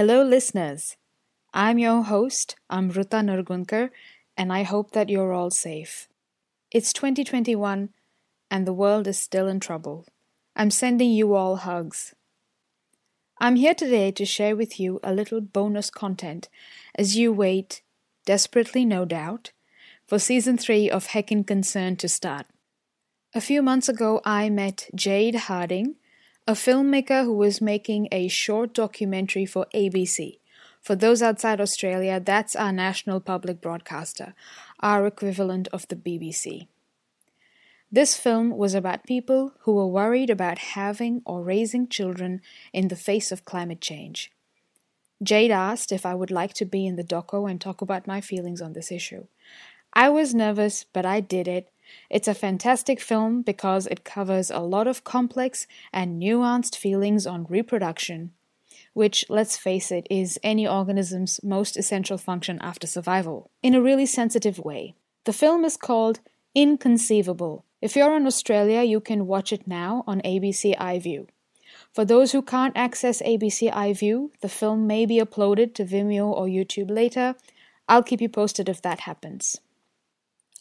Hello, listeners. I'm your host, Amruta Nurgunkar, and I hope that you're all safe. It's 2021, and the world is still in trouble. I'm sending you all hugs. I'm here today to share with you a little bonus content as you wait, desperately no doubt, for season 3 of Heckin' Concerned to start. A few months ago, I met Jayde Harding, a filmmaker who was making a short documentary for ABC. For those outside Australia, that's our national public broadcaster, our equivalent of the BBC. This film was about people who were worried about having or raising children in the face of climate change. Jayde asked if I would like to be in the doco and talk about my feelings on this issue. I was nervous, but I did it. It's a fantastic film because it covers a lot of complex and nuanced feelings on reproduction, which, let's face it, is any organism's most essential function after survival, in a really sensitive way. The film is called Inconceivable if you're in Australia, you can watch it now on ABC iView. For those who can't access ABC iView, the film may be uploaded to Vimeo or YouTube later. I'll keep you posted if that happens.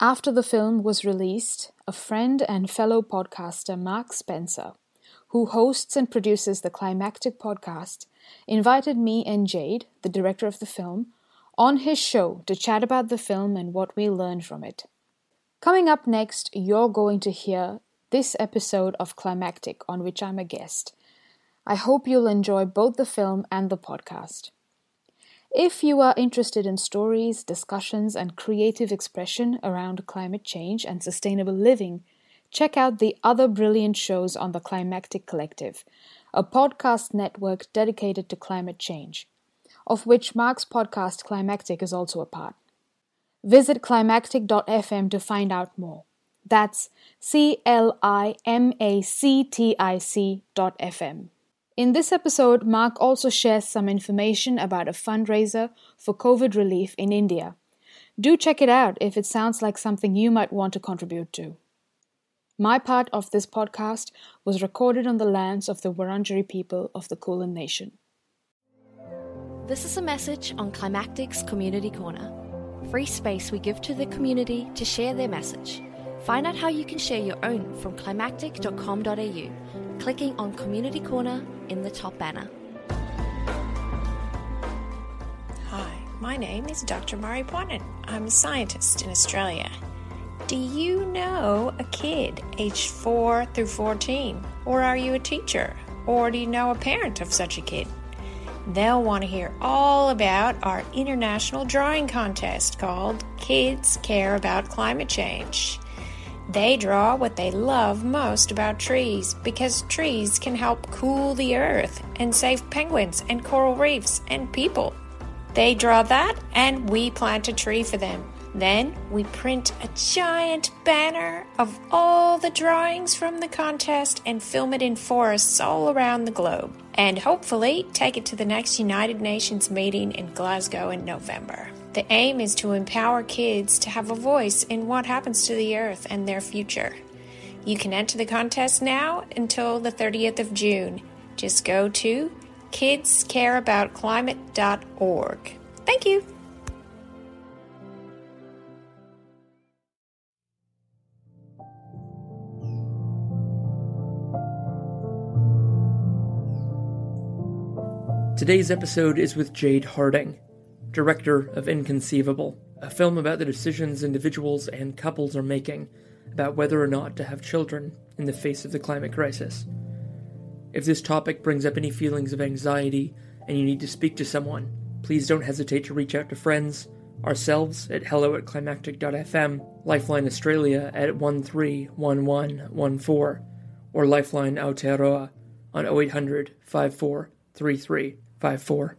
After the film was released, a friend and fellow podcaster, Mark Spencer, who hosts and produces the Climactic podcast, invited me and Jayde, the director of the film, on his show to chat about the film and what we learned from it. Coming up next, you're going to hear this episode of Climactic, on which I'm a guest. I hope you'll enjoy both the film and the podcast. If you are interested in stories, discussions, and creative expression around climate change and sustainable living, check out the other brilliant shows on the Climactic Collective, a podcast network dedicated to climate change, of which Mark's podcast Climactic is also a part. Visit climactic.fm to find out more. That's C L I M A C T I C dot FM. In this episode, Mark also shares some information about a fundraiser for COVID relief in India. Do check it out if it sounds like something you might want to contribute to. My part of this podcast was recorded on the lands of the Wurundjeri people of the Kulin Nation. This is a message on Climactic's Community Corner free space we give to the community to share their message. Find out how you can share your own from climactic.com.au, clicking on Community Corner in the top banner. Hi, my name is Dr. Mari Poinen. I'm a scientist in Australia. Do you know a kid aged 4 through 14? Or are you a teacher? Or do you know a parent of such a kid? They'll want to hear all about our international drawing contest called Kids Care About Climate Change. They draw what they love most about trees because trees can help cool the earth and save penguins and coral reefs and people. They draw that and we plant a tree for them. Then we print a giant banner of all the drawings from the contest and film it in forests all around the globe and hopefully take it to the next United Nations meeting in Glasgow in November. The aim is to empower kids to have a voice in what happens to the earth and their future. You can enter the contest now until the 30th of June. Just go to kidscareaboutclimate.org. Thank you. Today's episode is with Jayde Harding, director of Inconceivable, a film about the decisions individuals and couples are making about whether or not to have children in the face of the climate crisis. If this topic brings up any feelings of anxiety and you need to speak to someone, please don't hesitate to reach out to friends, ourselves at hello at climactic.fm, Lifeline Australia at 131114, or Lifeline Aotearoa on 0800 5433 Five four.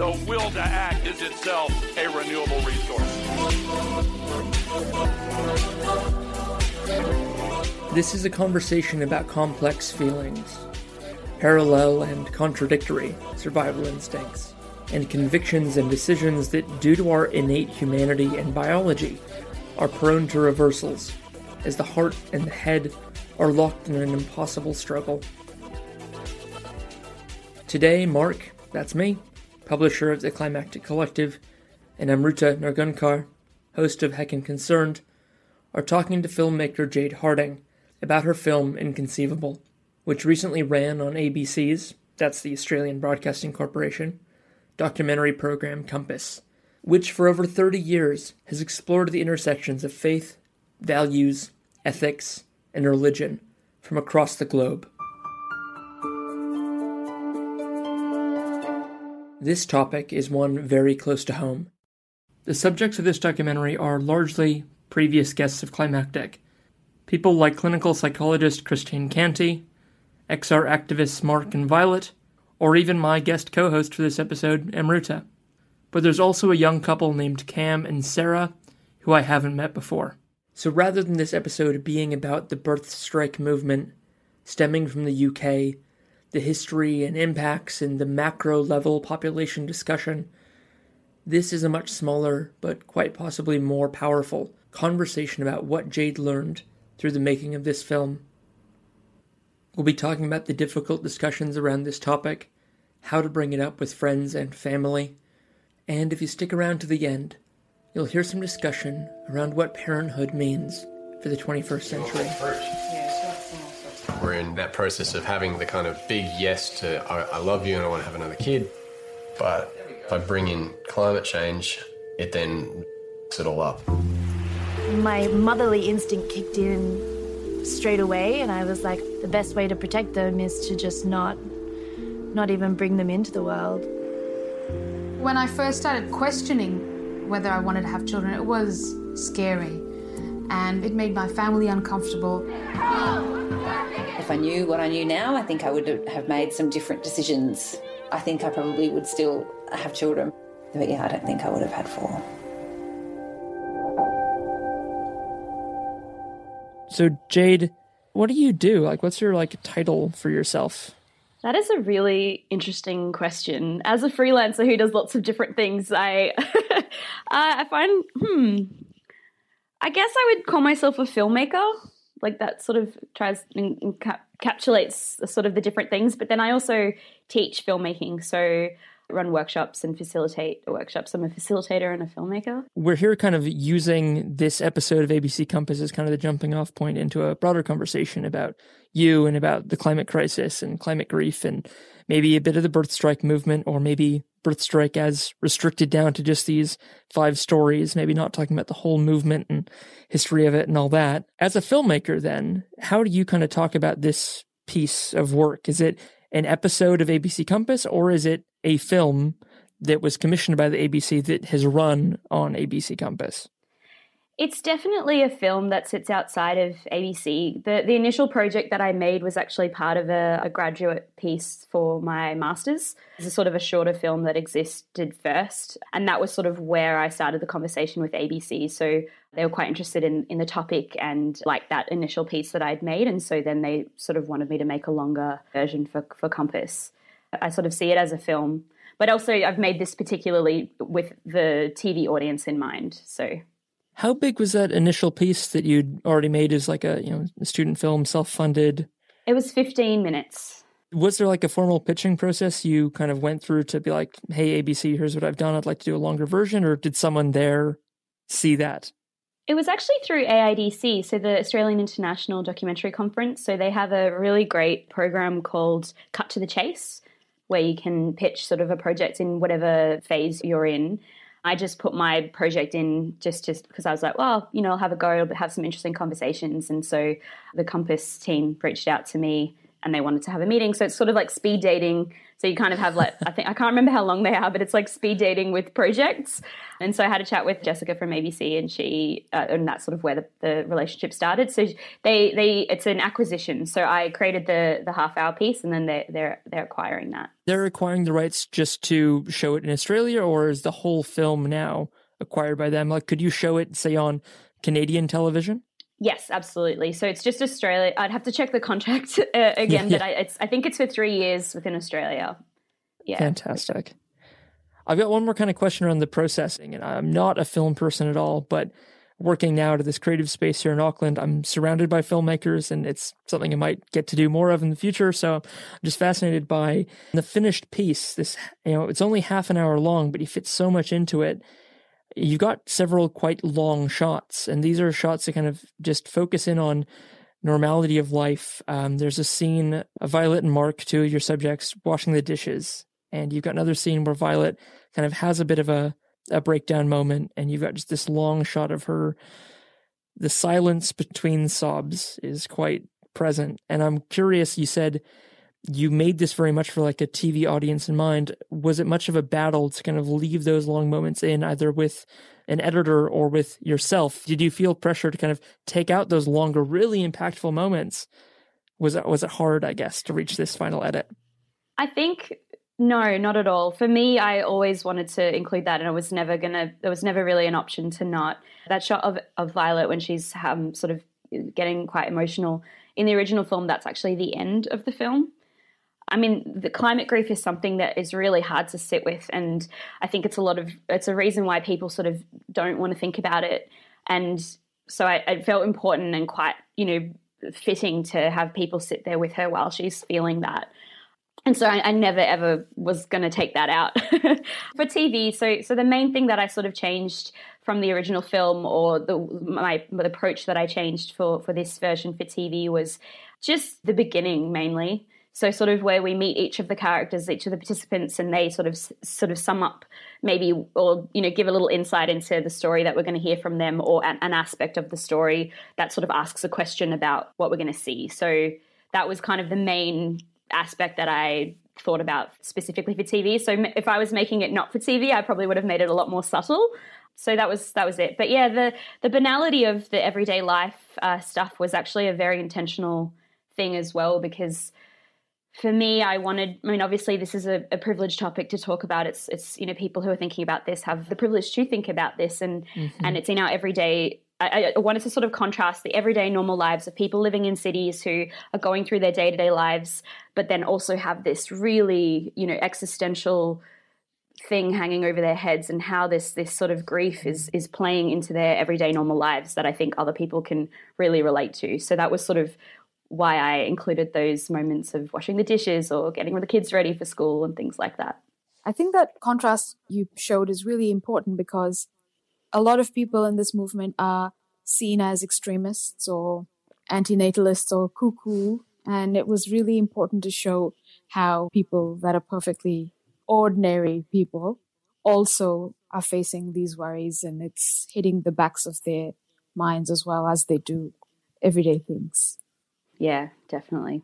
the will to act is itself a renewable resource. This is a conversation about complex feelings, parallel and contradictory survival instincts, and convictions and decisions that, due to our innate humanity and biology, are prone to reversals, as the heart and the head are locked in an impossible struggle. Today, Mark, that's me, publisher of the Climactic Collective, and Amruta Nargunkar, host of Heckin' Concerned, are talking to filmmaker Jayde Harding about her film Inconceivable, which recently ran on ABC's, that's the Australian Broadcasting Corporation, documentary program Compass, which for over 30 years has explored the intersections of faith, values, ethics, and religion from across the globe. This topic is one very close to home. The subjects of this documentary are largely previous guests of Climactic, people like clinical psychologist Christine Canty, XR activists Mark and Violet, or even my guest co host for this episode, Amruta. But there's also a young couple named Cam and Sarah, who I haven't met before. So rather than this episode being about the birth strike movement stemming from the UK the history and impacts and the macro level population discussion, this is a much smaller, but quite possibly more powerful, conversation about what Jayde learned through the making of this film. We'll be talking about the difficult discussions around this topic, how to bring it up with friends and family, and if you stick around to the end, you'll hear some discussion around what parenthood means for the 21st century we're in that process of having the kind of big yes to I, I love you and I want to have another kid. But if I bring in climate change, it then it all up. My motherly instinct kicked in straight away, and I was like, the best way to protect them is to just not, not even bring them into the world. When I first started questioning whether I wanted to have children, it was scary, and it made my family uncomfortable. If I knew what I knew now, I think I would have made some different decisions. I think I probably would still have children. But yeah, I don't think I would have had four. So Jayde, what do you do? Like what's your like title for yourself? That is a really interesting question. As a freelancer who does lots of different things, I I find hmm I guess I would call myself a filmmaker like that sort of tries and encapsulates sort of the different things. But then I also teach filmmaking, so run workshops and facilitate workshops. I'm a facilitator and a filmmaker. We're here kind of using this episode of ABC Compass as kind of the jumping off point into a broader conversation about you and about the climate crisis and climate grief and maybe a bit of the birth strike movement or maybe birth strike as restricted down to just these five stories, maybe not talking about the whole movement and history of it and all that. As a filmmaker, then, how do you kind of talk about this piece of work? Is it an episode of ABC Compass or is it a film that was commissioned by the ABC that has run on ABC Compass? It's definitely a film that sits outside of ABC. The the initial project that I made was actually part of a, a graduate piece for my master's. It's a sort of a shorter film that existed first. And that was sort of where I started the conversation with ABC. So they were quite interested in, in the topic and like that initial piece that I'd made. And so then they sort of wanted me to make a longer version for, for Compass. I sort of see it as a film. But also I've made this particularly with the TV audience in mind. So how big was that initial piece that you'd already made as like a you know student film, self funded? It was fifteen minutes. Was there like a formal pitching process you kind of went through to be like, "Hey, ABC, here's what I've done. I'd like to do a longer version," or did someone there see that? It was actually through AIDC, so the Australian International Documentary Conference. So they have a really great program called Cut to the Chase, where you can pitch sort of a project in whatever phase you're in. I just put my project in just just because I was like, well, you know, I'll have a go, have some interesting conversations. And so the Compass team reached out to me and they wanted to have a meeting. So it's sort of like speed dating. So you kind of have like I think I can't remember how long they are, but it's like speed dating with projects. And so I had a chat with Jessica from ABC, and she uh, and that's sort of where the, the relationship started. So they they it's an acquisition. So I created the the half hour piece, and then they they're they're acquiring that. They're acquiring the rights just to show it in Australia, or is the whole film now acquired by them? Like, could you show it say on Canadian television? Yes, absolutely. So it's just Australia. I'd have to check the contract uh, again, yeah, yeah. but I, it's I think it's for three years within Australia. Yeah, fantastic. I've got one more kind of question around the processing, and I'm not a film person at all, but working now to this creative space here in Auckland, I'm surrounded by filmmakers, and it's something I might get to do more of in the future. So I'm just fascinated by the finished piece. This, you know, it's only half an hour long, but he fits so much into it you've got several quite long shots, and these are shots that kind of just focus in on normality of life. Um, there's a scene of Violet and Mark, two of your subjects, washing the dishes, and you've got another scene where Violet kind of has a bit of a a breakdown moment, and you've got just this long shot of her. The silence between sobs is quite present, and I'm curious. You said you made this very much for like a TV audience in mind. Was it much of a battle to kind of leave those long moments in either with an editor or with yourself? Did you feel pressure to kind of take out those longer, really impactful moments? Was it was it hard, I guess, to reach this final edit? I think no, not at all. For me, I always wanted to include that, and it was never gonna. There was never really an option to not. That shot of of Violet when she's um, sort of getting quite emotional in the original film. That's actually the end of the film. I mean, the climate grief is something that is really hard to sit with, and I think it's a lot of it's a reason why people sort of don't want to think about it. And so I, it felt important and quite, you know, fitting to have people sit there with her while she's feeling that. And so I, I never ever was going to take that out for TV. So, so the main thing that I sort of changed from the original film, or the my the approach that I changed for for this version for TV, was just the beginning mainly. So sort of where we meet each of the characters, each of the participants, and they sort of sort of sum up maybe or you know give a little insight into the story that we're going to hear from them, or an, an aspect of the story that sort of asks a question about what we're going to see. So that was kind of the main aspect that I thought about specifically for TV. So if I was making it not for TV, I probably would have made it a lot more subtle. So that was that was it. But yeah, the the banality of the everyday life uh, stuff was actually a very intentional thing as well because for me, I wanted. I mean, obviously, this is a, a, privileged topic to talk about. It's, it's you know, people who are thinking about this have the privilege to think about this, and mm-hmm. and it's in our everyday. I, I, wanted to sort of contrast the everyday normal lives of people living in cities who are going through their day to day lives, but then also have this really, you know, existential thing hanging over their heads, and how this this sort of grief is is playing into their everyday normal lives that I think other people can really relate to. So that was sort of why I included those moments of washing the dishes or getting the kids ready for school and things like that. I think that contrast you showed is really important because a lot of people in this movement are seen as extremists or antinatalists or cuckoo. And it was really important to show how people that are perfectly ordinary people also are facing these worries and it's hitting the backs of their minds as well as they do everyday things. Yeah, definitely.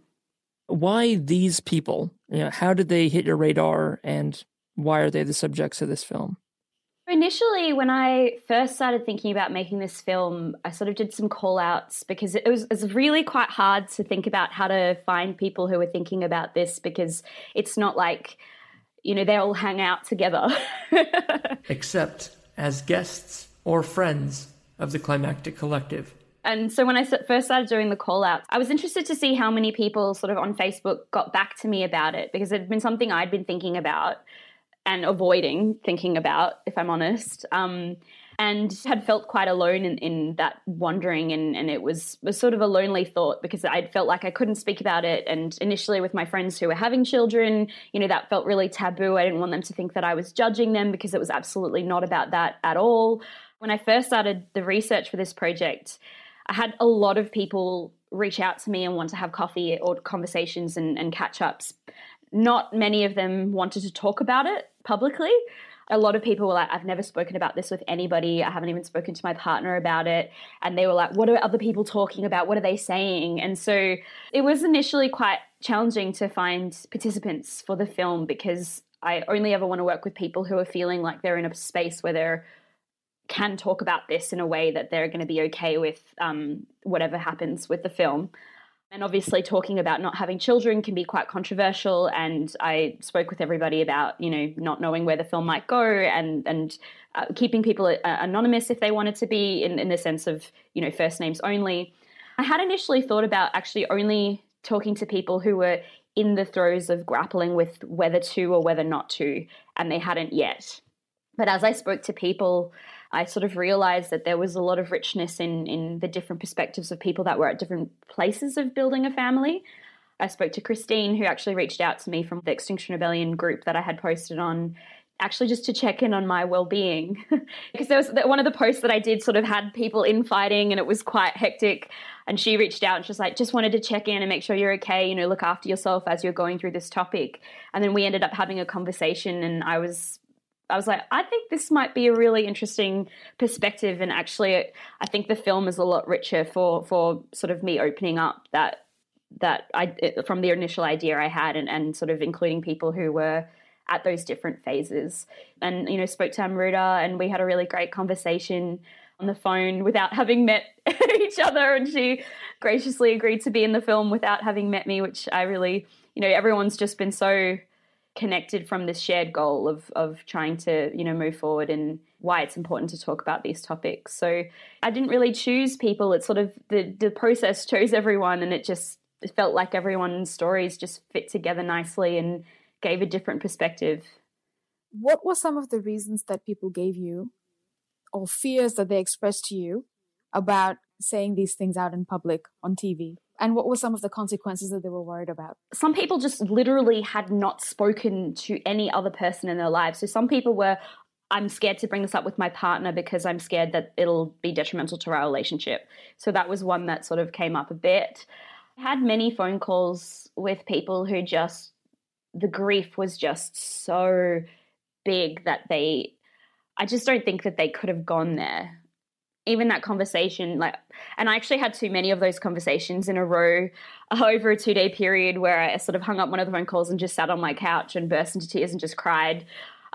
Why these people? You know, how did they hit your radar and why are they the subjects of this film? Initially, when I first started thinking about making this film, I sort of did some call outs because it was, it was really quite hard to think about how to find people who were thinking about this because it's not like, you know, they all hang out together. Except as guests or friends of the Climactic Collective. And so when I first started doing the call outs, I was interested to see how many people sort of on Facebook got back to me about it because it had been something I'd been thinking about and avoiding thinking about, if I'm honest. Um, and had felt quite alone in, in that wandering and, and it was, was sort of a lonely thought because I'd felt like I couldn't speak about it and initially with my friends who were having children you know that felt really taboo I didn't want them to think that I was judging them because it was absolutely not about that at all when I first started the research for this project I had a lot of people reach out to me and want to have coffee or conversations and, and catch ups. Not many of them wanted to talk about it publicly. A lot of people were like, I've never spoken about this with anybody. I haven't even spoken to my partner about it. And they were like, What are other people talking about? What are they saying? And so it was initially quite challenging to find participants for the film because I only ever want to work with people who are feeling like they're in a space where they can talk about this in a way that they're going to be okay with um, whatever happens with the film. And obviously, talking about not having children can be quite controversial. And I spoke with everybody about, you know, not knowing where the film might go and and uh, keeping people uh, anonymous if they wanted to be, in, in the sense of, you know, first names only. I had initially thought about actually only talking to people who were in the throes of grappling with whether to or whether not to, and they hadn't yet. But as I spoke to people, I sort of realized that there was a lot of richness in in the different perspectives of people that were at different places of building a family. I spoke to Christine, who actually reached out to me from the Extinction Rebellion group that I had posted on, actually just to check in on my well-being, because there was one of the posts that I did sort of had people infighting, and it was quite hectic. And she reached out and she's like, just wanted to check in and make sure you're okay. You know, look after yourself as you're going through this topic. And then we ended up having a conversation, and I was I was like, I think this might be a really interesting perspective, and actually, I think the film is a lot richer for for sort of me opening up that that I from the initial idea I had, and, and sort of including people who were at those different phases, and you know, spoke to Amruta, and we had a really great conversation on the phone without having met each other, and she graciously agreed to be in the film without having met me, which I really, you know, everyone's just been so connected from this shared goal of of trying to you know move forward and why it's important to talk about these topics. So i didn't really choose people. It's sort of the the process chose everyone and it just felt like everyone's stories just fit together nicely and gave a different perspective. What were some of the reasons that people gave you or fears that they expressed to you about saying these things out in public on tv and what were some of the consequences that they were worried about? Some people just literally had not spoken to any other person in their lives. So some people were, I'm scared to bring this up with my partner because I'm scared that it'll be detrimental to our relationship. So that was one that sort of came up a bit. I had many phone calls with people who just, the grief was just so big that they, I just don't think that they could have gone there even that conversation like and i actually had too many of those conversations in a row over a two day period where i sort of hung up one of the phone calls and just sat on my couch and burst into tears and just cried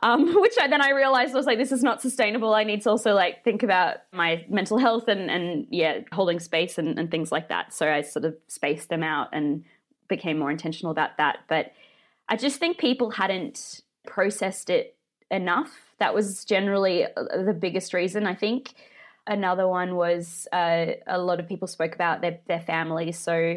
um, which I, then i realized was like this is not sustainable. I need to also like think about my mental health and and yeah holding space and, and things like that. So i sort of spaced them out and became more intentional about that. But i just think people hadn't processed it enough. That was generally uh, the biggest reason i think Another one was uh, a lot of people spoke about their, their families. So,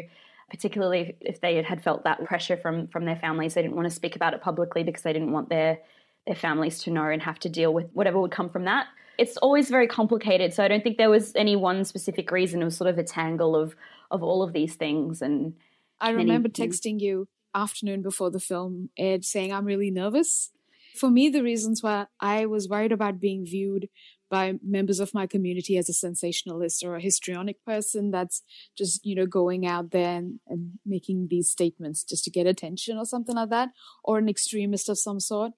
particularly if they had felt that pressure from from their families, they didn't want to speak about it publicly because they didn't want their their families to know and have to deal with whatever would come from that. It's always very complicated, so I don't think there was any one specific reason. It was sort of a tangle of of all of these things. And I remember texting you afternoon before the film aired, saying I'm really nervous. For me, the reasons why I was worried about being viewed by members of my community as a sensationalist or a histrionic person that's just you know going out there and, and making these statements just to get attention or something like that or an extremist of some sort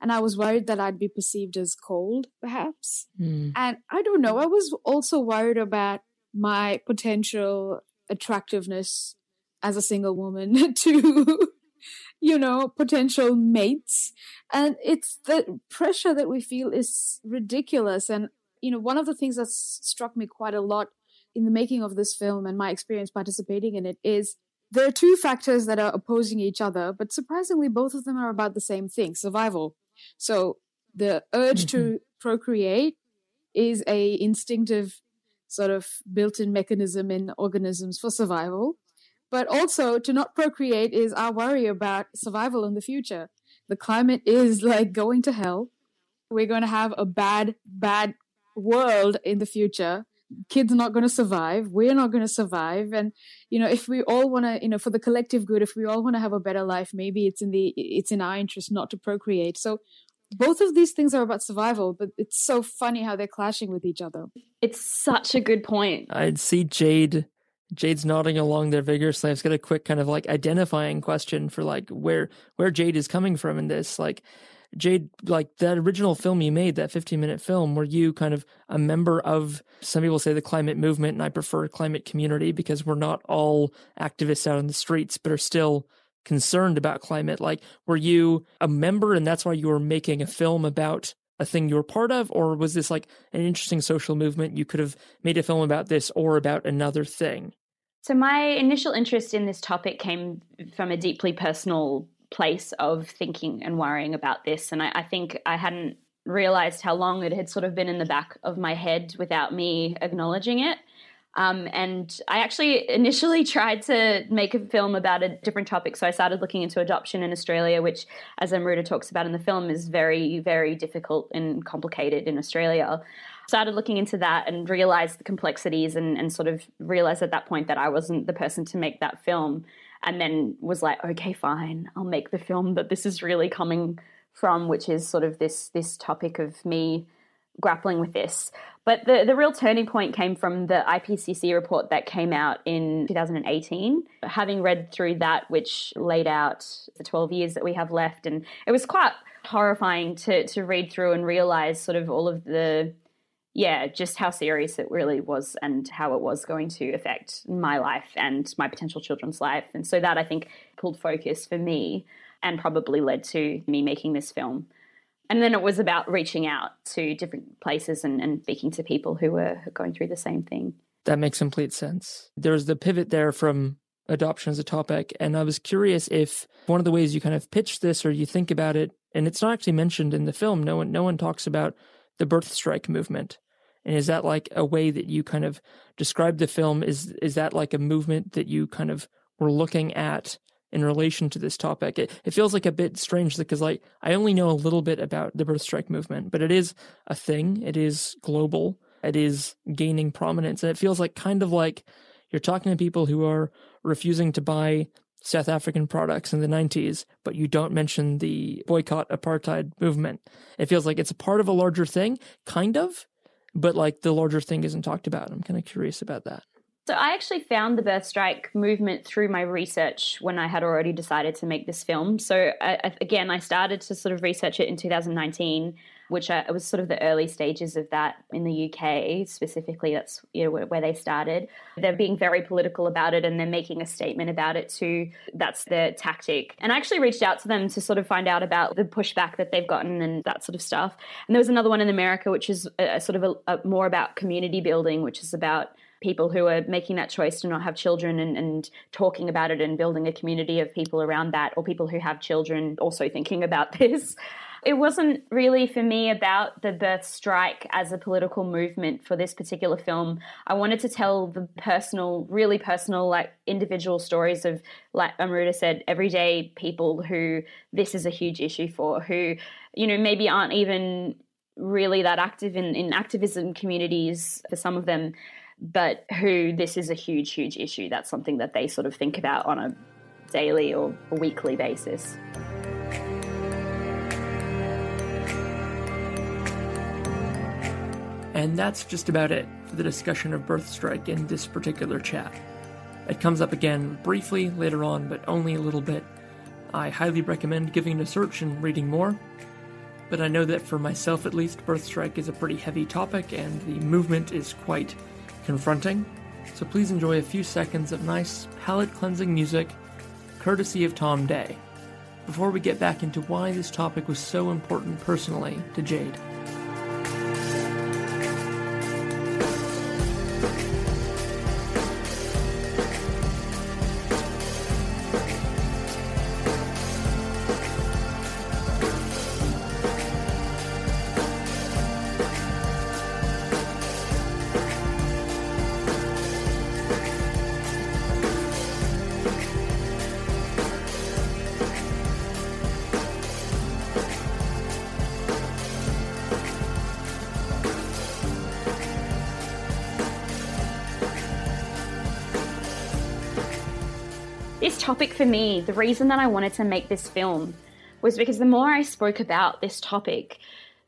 and i was worried that i'd be perceived as cold perhaps mm. and i don't know i was also worried about my potential attractiveness as a single woman to you know, potential mates. And it's the pressure that we feel is ridiculous. And, you know, one of the things that struck me quite a lot in the making of this film and my experience participating in it is there are two factors that are opposing each other, but surprisingly, both of them are about the same thing survival. So the urge mm-hmm. to procreate is a instinctive sort of built-in mechanism in organisms for survival but also to not procreate is our worry about survival in the future. The climate is like going to hell. We're going to have a bad, bad world in the future. Kids are not going to survive. We're not going to survive. And, you know, if we all want to, you know, for the collective good, if we all want to have a better life, maybe it's in the, it's in our interest not to procreate. So both of these things are about survival, but it's so funny how they're clashing with each other. It's such a good point. I'd see Jayde Jayde's nodding along there vigorously. I've got a quick kind of like identifying question for like where where Jayde is coming from in this. Like Jayde, like that original film you made, that 15 minute film, were you kind of a member of, some people say the climate movement, and I prefer climate community because we're not all activists out in the streets, but are still concerned about climate. Like, were you a member and that's why you were making a film about a thing you were part of? Or was this like an interesting social movement? You could have made a film about this or about another thing. So, my initial interest in this topic came from a deeply personal place of thinking and worrying about this. And I, I, think I hadn't realized how long it had sort of been in the back of my head without me acknowledging it. Um, and I actually initially tried to make a film about a different topic. So I started looking into adoption in Australia, which, as Amruta talks about in the film, is very, very difficult and complicated in Australia started looking into that and realized the complexities and, and sort of realized at that point that I wasn't the person to make that film. And then was like, okay, fine, I'll make the film that this is really coming from, which is sort of this this topic of me grappling with this. But the, the real turning point came from the IPCC report that came out in 2018. Having read through that, which laid out the 12 years that we have left, and it was quite horrifying to, to read through and realize sort of all of the yeah, just how serious it really was and how it was going to affect my life and my potential children's life. And so that I think pulled focus for me and probably led to me making this film. And then it was about reaching out to different places and, and speaking to people who were going through the same thing. That makes complete sense. There's the pivot there from adoption as a topic. And I was curious if one of the ways you kind of pitch this or you think about it, and it's not actually mentioned in the film, no one no one talks about the birth strike movement and is that like a way that you kind of describe the film? Is is that like a movement that you kind of were looking at in relation to this topic? It, it feels like a bit strange because like I only know a little bit about the birth strike movement, but it is a thing. It is global. It is gaining prominence, and it feels like kind of like you're talking to people who are refusing to buy South African products in the 90s, but you don't mention the boycott apartheid movement. It feels like it's a part of a larger thing, kind of, but like the larger thing isn't talked about. I'm kind of curious about that. So I actually found the birth strike movement through my research when I had already decided to make this film. So I, again, I started to sort of research it in 2019, which I, was sort of the early stages of that in the UK specifically. That's you know where, where they started. They're being very political about it, and they're making a statement about it too. That's their tactic. And I actually reached out to them to sort of find out about the pushback that they've gotten and that sort of stuff. And there was another one in America, which is a, a sort of a, a more about community building, which is about people who are making that choice to not have children and, and, talking about it and building a community of people around that, or people who have children also thinking about this. It wasn't really for me about the birth strike as a political movement for this particular film. I wanted to tell the personal, really personal, like individual stories of, like Amruta said, everyday people who this is a huge issue for, who, you know, maybe aren't even really that active in, in activism communities for some of them but who this is a huge, huge issue. That's something that they sort of think about on a daily or weekly basis. And that's just about it for the discussion of birth strike in this particular chat. It comes up again briefly later on, but only a little bit. I highly recommend giving it a search and reading more. But I know that for myself at least, birth strike is a pretty heavy topic, and the movement is quite confronting, so please enjoy a few seconds of nice, palate cleansing music, courtesy of Tom Day, before we get back into why this topic was so important personally to Jayde. The reason that I wanted to make this film was because the more I spoke about this topic,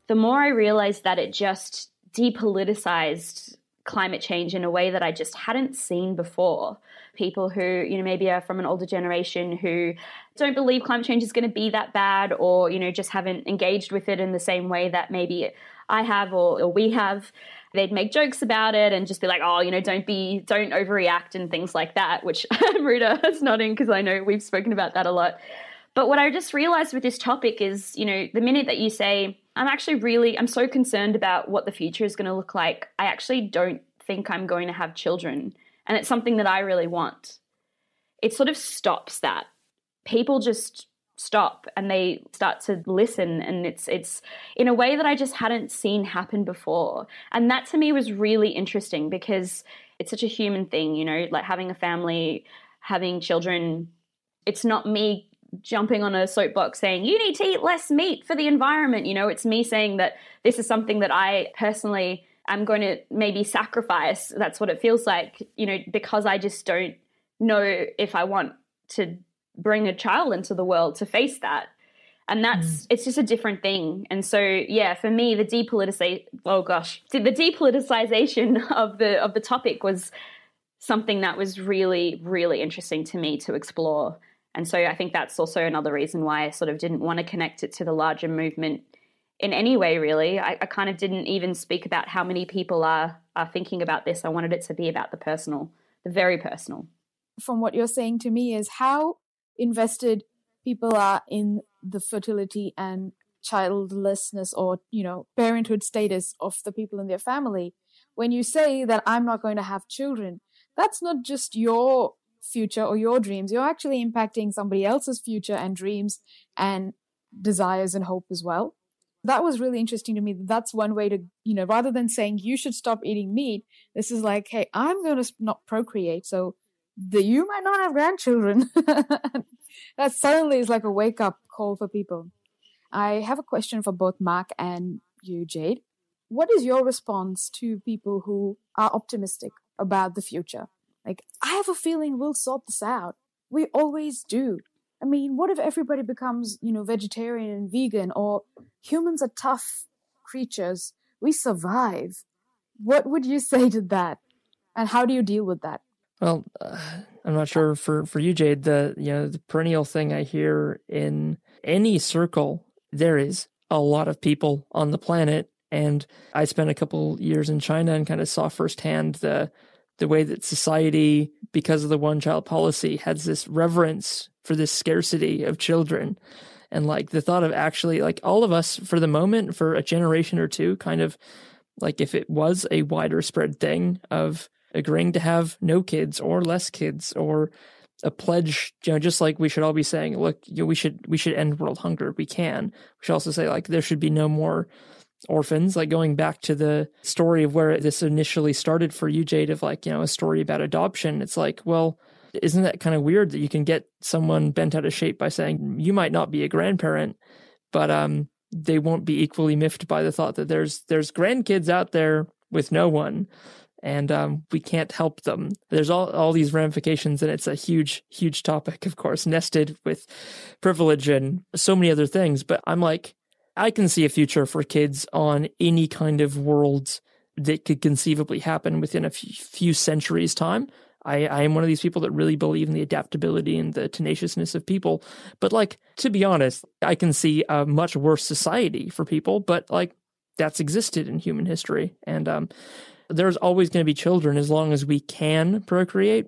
the more I realized that it just depoliticized climate change in a way that I just hadn't seen before. people who, you know, maybe are from an older generation who don't believe climate change is going to be that bad or, you know, just haven't engaged with it in the same way that maybe I have or, or we have. They'd make jokes about it and just be like, oh, you know, don't be, don't overreact and things like that, which Ruta is nodding because I know we've spoken about that a lot. But what I just realized with this topic is, you know, the minute that you say, I'm actually really, I'm so concerned about what the future is going to look like, I actually don't think I'm going to have children. And it's something that I really want. It sort of stops that. People just stop and they start to listen and it's it's in a way that I just hadn't seen happen before. And that to me was really interesting because it's such a human thing, you know, like having a family, having children. It's not me jumping on a soapbox saying you need to eat less meat for the environment, you know, it's me saying that this is something that I personally am going to maybe sacrifice. That's what it feels like, you know, because I just don't know if I want to bring a child into the world to face that. And that's mm. it's just a different thing. And so yeah for me the depoliticization oh gosh the depoliticization of the of the topic was something that was really really interesting to me to explore. And so i think that's also another reason why i sort of didn't want to connect it to the larger movement in any way really. I, I kind of didn't even speak about how many people are are thinking about this. I wanted it to be about the personal the very personal. From what you're saying to me is how invested people are in the fertility and childlessness or you know parenthood status of the people in their family. When you say that i'm not going to have children that's not just your future or your dreams. You're actually impacting somebody else's future and dreams and desires and hope as well. That was really interesting to me. That's one way to you know rather than saying you should stop eating meat this is like hey i'm going to not procreate. So the, you might not have grandchildren. that suddenly is like a wake up call for people. I have a question for both Mark and you, Jayde. What is your response to people who are optimistic about the future? Like, I have a feeling we'll sort this out. We always do. I mean, what if everybody becomes, you know, vegetarian and vegan or humans are tough creatures? We survive. What would you say to that? And how do you deal with that? Well, uh, I'm not sure for for you, Jayde. The you know the perennial thing I hear in any circle there is a lot of people on the planet, and I spent a couple years in China and kind of saw firsthand the the way that society, because of the one child policy, has this reverence for this scarcity of children. And like the thought of actually, like all of us for the moment, for a generation or two, kind of like if it was a wider spread thing of agreeing to have no kids or less kids or a pledge, you know, just like we should all be saying, look, you know, we should we should end world hunger. We can. We should also say like there should be no more orphans. Like going back to the story of where this initially started for you, Jayde, of like you know a story about adoption. It's like, well, isn't that kind of weird that you can get someone bent out of shape by saying you might not be a grandparent, but um they won't be equally miffed by the thought that there's there's grandkids out there with no one and um, we can't help them. There's all, all these ramifications, and it's a huge, huge topic, of course, nested with privilege and so many other things. But I'm like, I can see a future for kids on any kind of world that could conceivably happen within a few centuries' time. I, I am one of these people that really believe in the adaptability and the tenaciousness of people. But like, to be honest, I can see a much worse society for people, but like that's existed in human history. And um, there's always going to be children as long as we can procreate.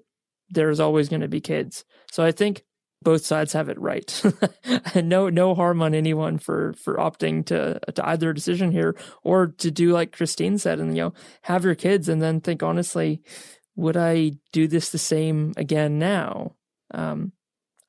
There's always going to be kids. So I think both sides have it right. no no harm on anyone for for opting to to either decision here or to do like Christine said and you know have your kids and then think honestly would I do this the same again now? Um,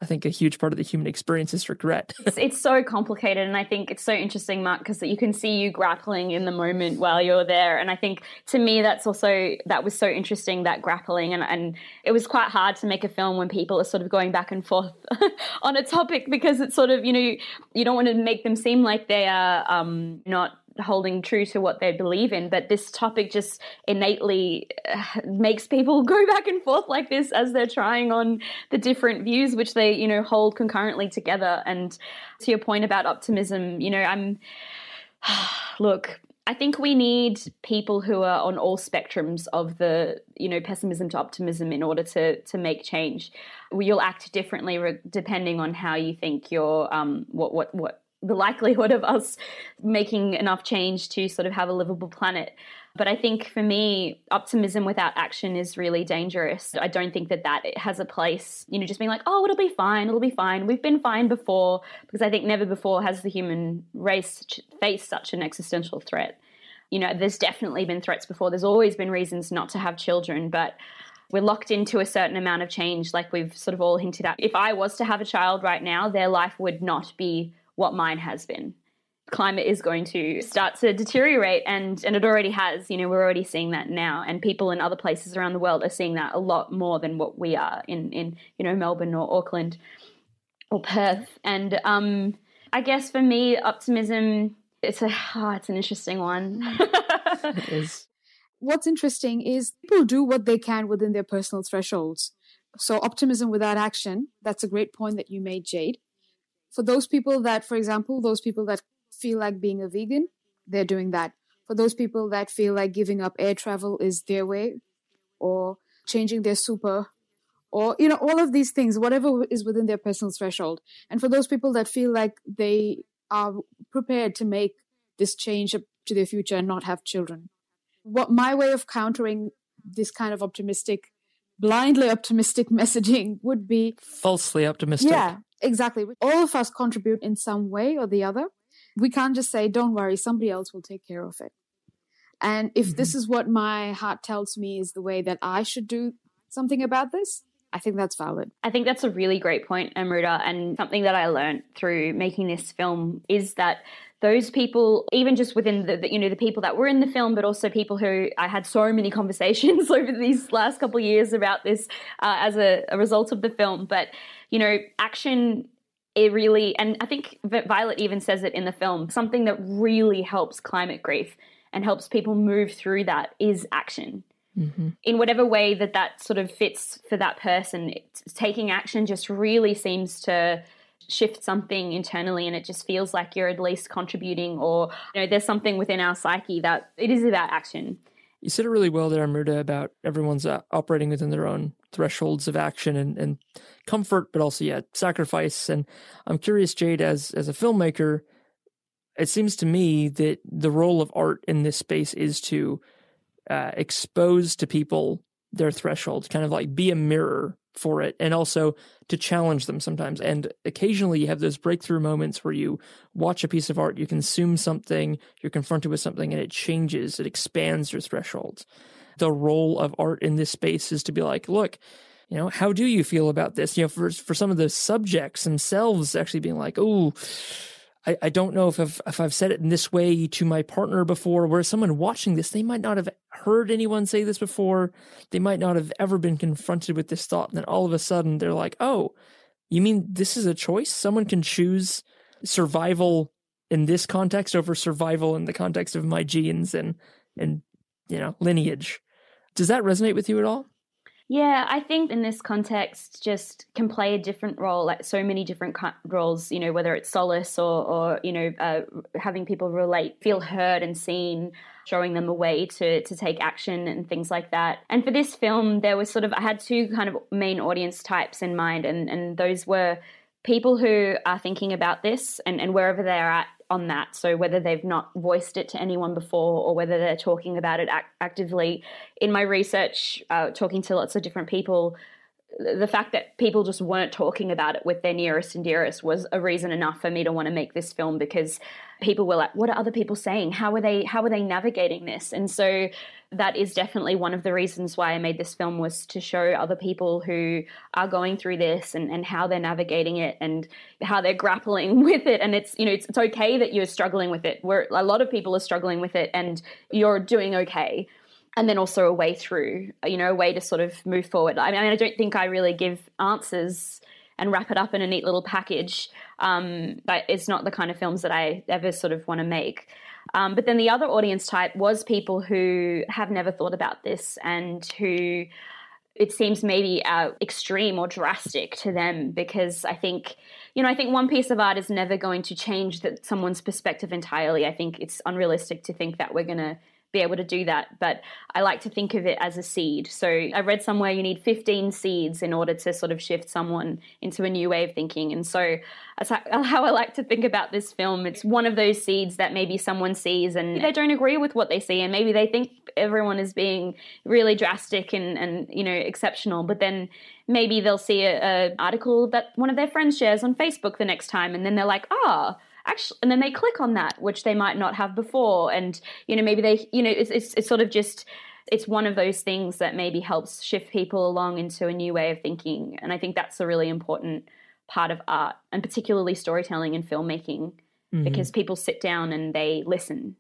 I think a huge part of the human experience is regret. it's, it's, so complicated, and I think it's so interesting, Mark, because you can see you grappling in the moment while you're there. And I think to me, that's also that was so interesting that grappling, and and it was quite hard to make a film when people are sort of going back and forth on a topic because it's sort of you know you, you don't want to make them seem like they are um, not holding true to what they believe in but this topic just innately uh, makes people go back and forth like this as they're trying on the different views which they you know hold concurrently together and to your point about optimism you know i'm look I think we need people who are on all spectrums of the, you know, pessimism to optimism in order to to make change. You'll act differently re- depending on how you think you're, um, what what what the likelihood of us making enough change to sort of have a livable planet. But I think for me, optimism without action is really dangerous. I don't think that that has a place, you know, just being like, oh, it'll be fine, it'll be fine. We've been fine before, because I think never before has the human race faced such an existential threat. You know, there's definitely been threats before, there's always been reasons not to have children, but we're locked into a certain amount of change, like we've sort of all hinted at. If I was to have a child right now, their life would not be what mine has been. Climate is going to start to deteriorate and and it already has. You know we're already seeing that now and people in other places around the world are seeing that a lot more than what we are in in you know Melbourne or Auckland or Perth. And um I guess for me optimism it's a oh, it's an interesting one. It is. What's interesting is people do what they can within their personal thresholds. So optimism without action that's a great point that you made Jayde for those people that for example those people that feel like being a vegan, they're doing that. For those people that feel like giving up air travel is their way, or changing their super, or you know all of these things, whatever is within their personal threshold. And for those people that feel like they are prepared to make this change to their future and not have children. What my way of countering this kind of optimistic, blindly optimistic messaging would be falsely optimistic. Yeah, exactly. All of us contribute in some way or the other we can't just say, don't worry, somebody else will take care of it. And if mm-hmm. this is what my heart tells me is the way that I should do something about this, I think that's valid. I think that's a really great point, Amruta. And something that I learned through making this film is that those people, even just within the, the, you know the people that were in the film, but also people who I had so many conversations over these last couple of years about this uh, as a, a result of the film. But you know, action it really, and I think Violet even says it in the film, something that really helps climate grief and helps people move through that is action. Mm-hmm. In whatever way that that sort of fits for that person, taking action just really seems to shift something internally and it just feels like you're at least contributing or you know there's something within our psyche that it is about action you said it really well there Amruta about everyone's uh, operating within their own thresholds of action and, and comfort, but also yeah, sacrifice. And I'm curious, Jayde, as as a filmmaker, it seems to me that the role of art in this space is to uh, expose to people their thresholds, kind of like be a mirror for it, and also to challenge them sometimes. And occasionally, you have those breakthrough moments where you watch a piece of art, you consume something, you're confronted with something, and it changes, it expands your thresholds the role of art in this space is to be like, look, you know, how do you feel about this? You know, for for some of the subjects themselves actually being like, oh, I, I don't know if I've if I've said it in this way to my partner before, where someone watching this, they might not have heard anyone say this before. They might not have ever been confronted with this thought. And then all of a sudden they're like, oh, you mean this is a choice? Someone can choose survival in this context over survival in the context of my genes and and you know lineage does that resonate with you at all? Yeah, I think in this context, just can play a different role, like so many different roles, you know, whether it's solace or, or you know, uh, having people relate, feel heard and seen, showing them a way to, to take action and things like that. And for this film, there was sort of, I had two kind of main audience types in mind, and, and those were people who are thinking about this and, and wherever they're at on that. So whether they've not voiced it to anyone before or whether they're talking about it ac- actively. In my research, uh, talking to lots of different people, the fact that people just weren't talking about it with their nearest and dearest was a reason enough for me to want to make this film because people were like what are other people saying how are they how are they navigating this and so that is definitely one of the reasons why I made this film was to show other people who are going through this and, and how they're navigating it and how they're grappling with it. And it's, you know, it's, it's okay that you're struggling with it. Where a lot of people are struggling with it and you're doing okay and then also a way through, you know, a way to sort of move forward. I mean, I don't think I really give answers and wrap it up in a neat little package. Um, but it's not the kind of films that I ever sort of want to make. Um, but then the other audience type was people who have never thought about this and who it seems maybe uh, extreme or drastic to them because I think you know I think one piece of art is never going to change that someone's perspective entirely. I think it's unrealistic to think that we're going to be able to do that. But I like to think of it as a seed. So I read somewhere you need 15 seeds in order to sort of shift someone into a new way of thinking. And so that's how I like to think about this film. It's one of those seeds that maybe someone sees and they don't agree with what they see. And maybe they think everyone is being really drastic and, and you know, exceptional. But then maybe they'll see an article that one of their friends shares on Facebook the next time. And then they're like, ah, oh, actually and then they click on that which they might not have before and you know maybe they you know it's, it's, it's sort of just it's one of those things that maybe helps shift people along into a new way of thinking and i think that's a really important part of art and particularly storytelling and filmmaking mm-hmm. because people sit down and they listen.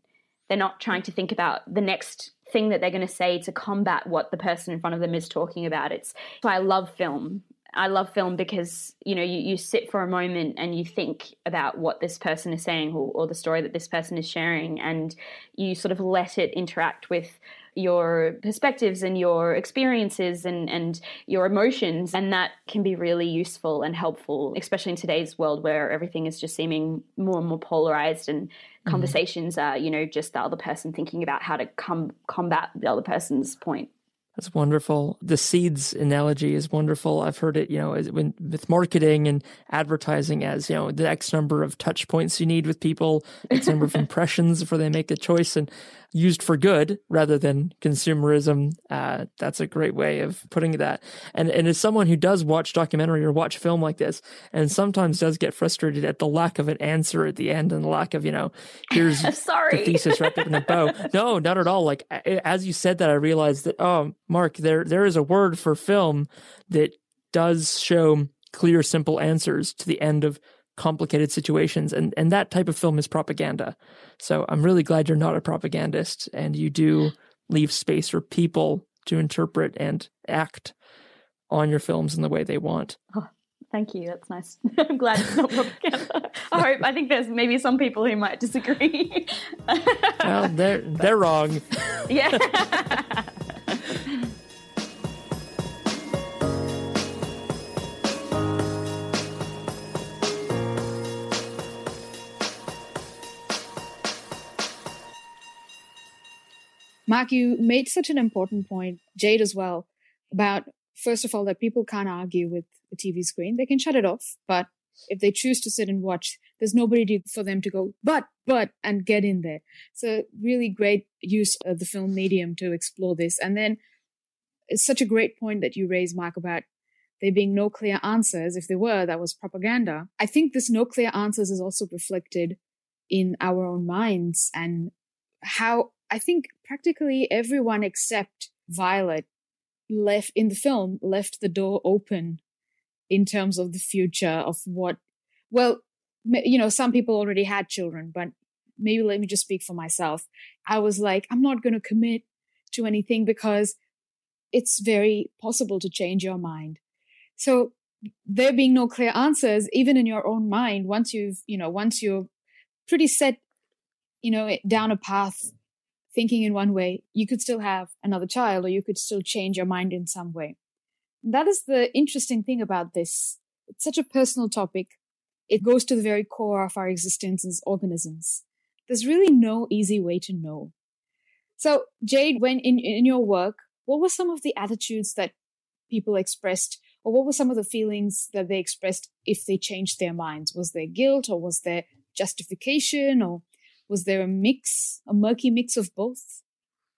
They're not trying to think about the next thing that they're going to say to combat what the person in front of them is talking about. It's so i love film I love film because you know you, you sit for a moment and you think about what this person is saying or, or, the story that this person is sharing, and you sort of let it interact with your perspectives and your experiences and, and your emotions, and that can be really useful and helpful, especially in today's world where everything is just seeming more and more polarized and mm-hmm. conversations are you know just the other person thinking about how to com- combat the other person's point. That's wonderful. The seeds analogy is wonderful. I've heard it, you know, when, with marketing and advertising as, you know, the X number of touch points you need with people, X number of impressions before they make a choice. And used for good rather than consumerism. Uh, that's a great way of putting that. And and as someone who does watch documentary or watch film like this, and sometimes does get frustrated at the lack of an answer at the end and the lack of you know, here's sorry the thesis wrapped up in a bow. No, not at all. Like as you said that, I realized that oh, Mark, there there is a word for film that does show clear, simple answers to the end of complicated situations and and that type of film is propaganda. So i'm really glad you're not a propagandist and you do leave space for people to interpret and act on your films in the way they want. Oh, thank you. That's nice. I'm glad it's not propaganda. I hope i think there's maybe some people who might disagree. Well they're they're wrong. Yeah Mark, you made such an important point, Jayde as well, about first of all that people can't argue with the TV screen. They can shut it off, but if they choose to sit and watch, there's nobody for them to go, but, but, and get in there. So really great use of the film medium to explore this. And then it's such a great point that you raised, Mark, about there being no clear answers. If there were, that was propaganda. I think this no clear answers is also reflected in our own minds and how I think practically everyone except Violet left in the film left the door open in terms of the future of what well you know some people already had children but maybe let me just speak for myself. I was like i'm not going to commit to anything because it's very possible to change your mind. So there being no clear answers even in your own mind once you've you know once you're pretty set you know down a path thinking in one way, you could still have another child or you could still change your mind in some way. That is the interesting thing about this. It's such a personal topic. It goes to the very core of our existence as organisms. There's really no easy way to know. So, Jayde, when in, in your work, what were some of the attitudes that people expressed, or what were some of the feelings that they expressed if they changed their minds? Was there guilt, or was there justification, or was there a mix, a murky mix of both?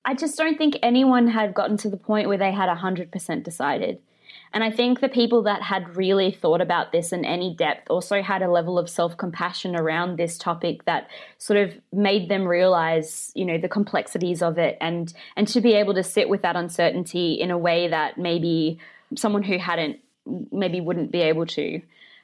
I just don't think anyone had gotten to the point where they had 100% decided. And I think the people that had really thought about this in any depth also had a level of self compassion around this topic that sort of made them realize, you know, the complexities of it and and to be able to sit with that uncertainty in a way that maybe someone who hadn't maybe wouldn't be able to.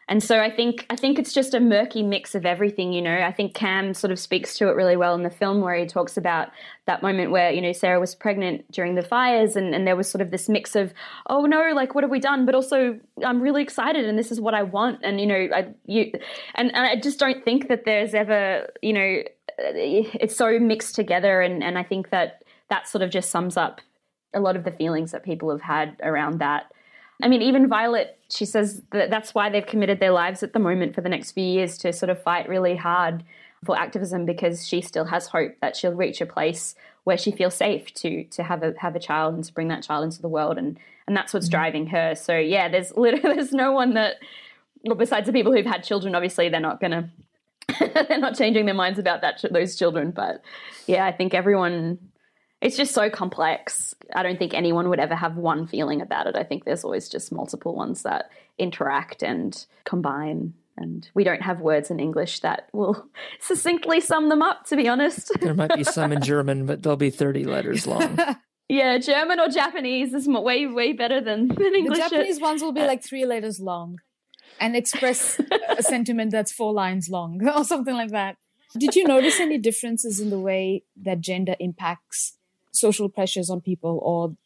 And so I think I think it's just a murky mix of everything, you know. I think Cam sort of speaks to it really well in the film where he talks about that moment where, you know, Sarah was pregnant during the fires and, and there was sort of this mix of, oh no, like what have we done? But also I'm really excited and this is what I want. And, you know, I you and, and I just don't think that there's ever, you know, eh, it's so mixed together and, and I think that that sort of just sums up a lot of the feelings that people have had around that. I mean, even Violet, she says that that's why they've committed their lives at the moment for the next few years to sort of fight really hard for activism because she still has hope that she'll reach a place where she feels safe to to have a have a child and to bring that child into the world and and that's what's mm-hmm. driving her. So yeah, there's literally there's no one that well, besides the people who've had children, obviously they're not gonna they're not changing their minds about that those children. But yeah, I think everyone it's just so complex. I don't think anyone would ever have one feeling about it. I think there's always just multiple ones that interact and combine. And we don't have words in English that will succinctly sum them up, to be honest. there might be some in German, but they'll be 30 letters long. yeah, German or Japanese is way, way better than, than English. The Japanese ones will be uh, like three letters long and express a sentiment that's four lines long or something like that. Did you notice any differences in the way that gender impacts social pressures on people or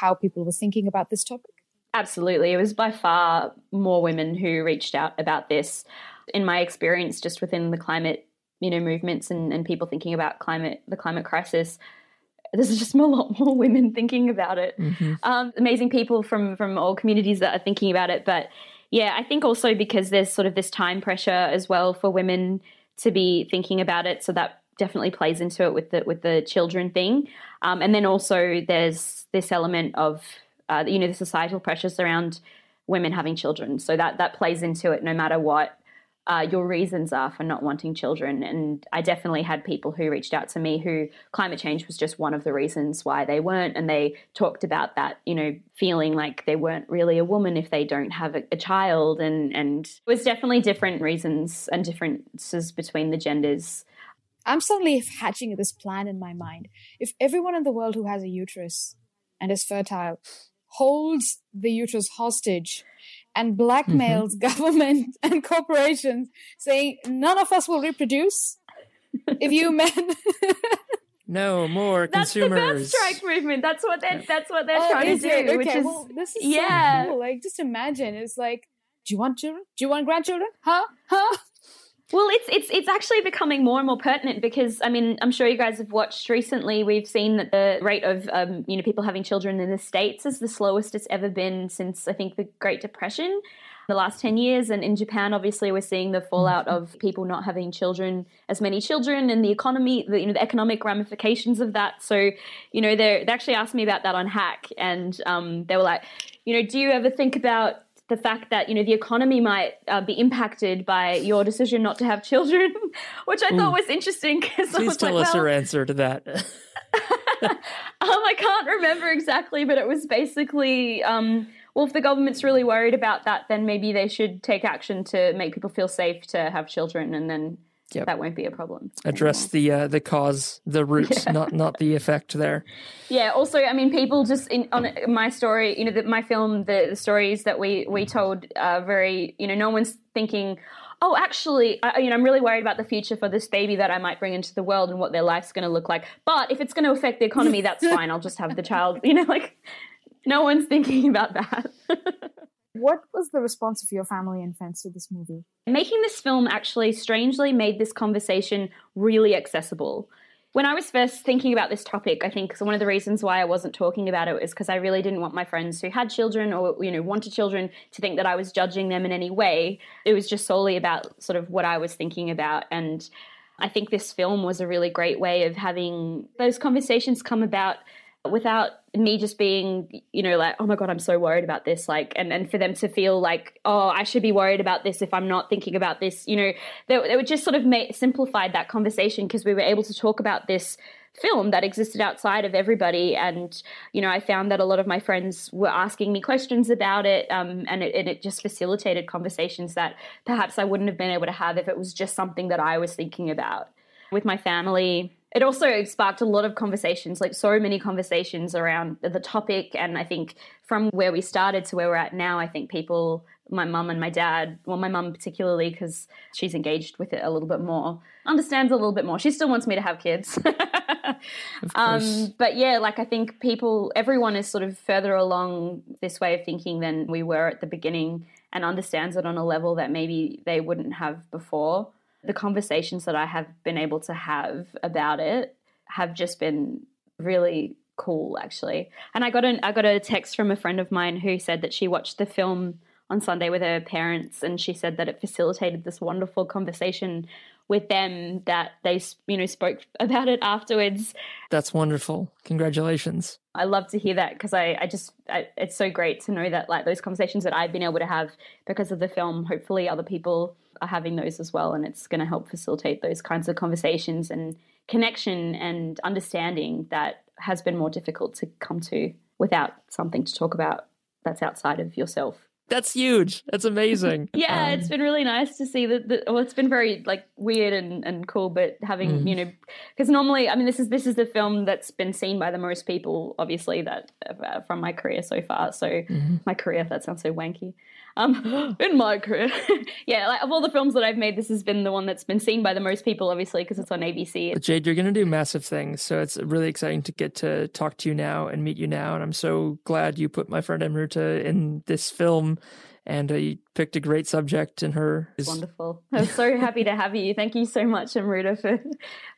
how people were thinking about this topic? Absolutely. It was by far more women who reached out about this. In my experience, just within the climate, you know, movements and, and people thinking about climate, the climate crisis, there's just a lot more women thinking about it. Mm-hmm. Um, amazing people from from all communities that are thinking about it. But yeah, I think also because there's sort of this time pressure as well for women to be thinking about it. So that definitely plays into it with the with the children thing. Um, and then also there's this element of uh, you know the societal pressures around women having children. So that that plays into it no matter what uh, your reasons are for not wanting children. And I definitely had people who reached out to me who climate change was just one of the reasons why they weren't. And they talked about that, you know, feeling like they weren't really a woman if they don't have a, a child. And, and it was definitely different reasons and differences between the genders. I'm suddenly hatching this plan in my mind. If everyone in the world who has a uterus and is fertile holds the uterus hostage and blackmails mm-hmm. government and corporations saying none of us will reproduce if you men no more that's consumers. the birth strike movement that's what they're that's what they're oh, trying to do okay. which is well, this is yeah so cool. like just imagine it's like do you want children do you want grandchildren huh huh well, it's it's it's actually becoming more and more pertinent because I mean I'm sure you guys have watched recently. We've seen that the rate of um, you know people having children in the states is the slowest it's ever been since I think the Great Depression, the last ten years. And in Japan, obviously, we're seeing the fallout of people not having children, as many children, and the economy, the, you know, the economic ramifications of that. So, you know, they they actually asked me about that on Hack, and um, they were like, you know, do you ever think about the fact that you know the economy might uh, be impacted by your decision not to have children, which I Ooh. thought was interesting. Please tell like, us well, your answer to that. um, I can't remember exactly, but it was basically. Um, well, if the government's really worried about that, then maybe they should take action to make people feel safe to have children, and then Yep. That won't be a problem. Address the uh, the cause, the root, yeah. not not the effect there. Yeah. Also, I mean, people just in on my story, you know, the, my film, the, the stories that we we told are very, you know, no one's thinking, oh, actually, I, you know, I'm really worried about the future for this baby that I might bring into the world and what their life's going to look like. But if it's going to affect the economy, that's fine. I'll just have the child. You know, like no one's thinking about that. What was the response of your family and friends to this movie? Making this film actually strangely made this conversation really accessible. When I was first thinking about this topic, I think one of the reasons why I wasn't talking about it was because I really didn't want my friends who had children or you know wanted children to think that I was judging them in any way. It was just solely about sort of what I was thinking about and I think this film was a really great way of having those conversations come about without me just being you know like oh my god i'm so worried about this like and and for them to feel like oh i should be worried about this if i'm not thinking about this you know they, they would just sort of make simplified that conversation because we were able to talk about this film that existed outside of everybody. And you know i found that a lot of my friends were asking me questions about it um, and, it and it just facilitated conversations that perhaps i wouldn't have been able to have if it was just something that i was thinking about. With my family it also sparked a lot of conversations, like so many conversations around the topic. And I think from where we started to where we're at now, I think people, my mum and my dad, well, my mum particularly, because she's engaged with it a little bit more, understands a little bit more. She still wants me to have kids. um, but yeah, like I think people, everyone is sort of further along this way of thinking than we were at the beginning and understands it on a level that maybe they wouldn't have before the conversations that I have been able to have about it have just been really cool actually. And I got an I got a text from a friend of mine who said that she watched the film on Sunday with her parents and she said that it facilitated this wonderful conversation with them that they you know spoke about it afterwards. That's wonderful. Congratulations. I love to hear that because I, I just I, it's so great to know that like those conversations that I've been able to have because of the film. Hopefully, other people are having those as well, and it's going to help facilitate those kinds of conversations and connection and understanding that has been more difficult to come to without something to talk about that's outside of yourself. That's huge. That's amazing. yeah, um, it's been really nice to see that. Well, it's been very like weird and, and cool, but having mm. you know, because normally, I mean, this is this is the film that's been seen by the most people, obviously, that uh, from my career so far. So mm-hmm. my career, that sounds so wanky. Um, in my career, yeah, like of all the films that I've made, this has been the one that's been seen by the most people, obviously, because it's on ABC. But Jayde, you're going to do massive things, so it's really exciting to get to talk to you now and meet you now. And I'm so glad you put my friend Amruta in this film and uh, you picked a great subject in her. Wonderful. I'm so happy to have you. Thank you so much, Amruta, for,